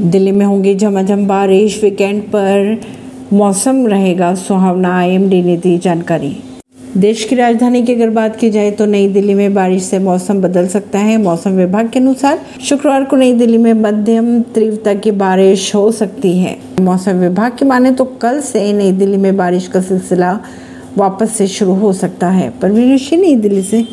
दिल्ली में होंगी झमाझम बारिश वीकेंड पर मौसम रहेगा सुहावना आईएमडी ने दी जानकारी। देश की राजधानी की अगर बात की जाए तो नई दिल्ली में बारिश से मौसम बदल सकता है। मौसम विभाग के अनुसार शुक्रवार को नई दिल्ली में मध्यम तीव्रता की बारिश हो सकती है। मौसम विभाग की माने तो कल से नई दिल्ली में बारिश का सिलसिला वापस से शुरू हो सकता है। परवीन नई दिल्ली से।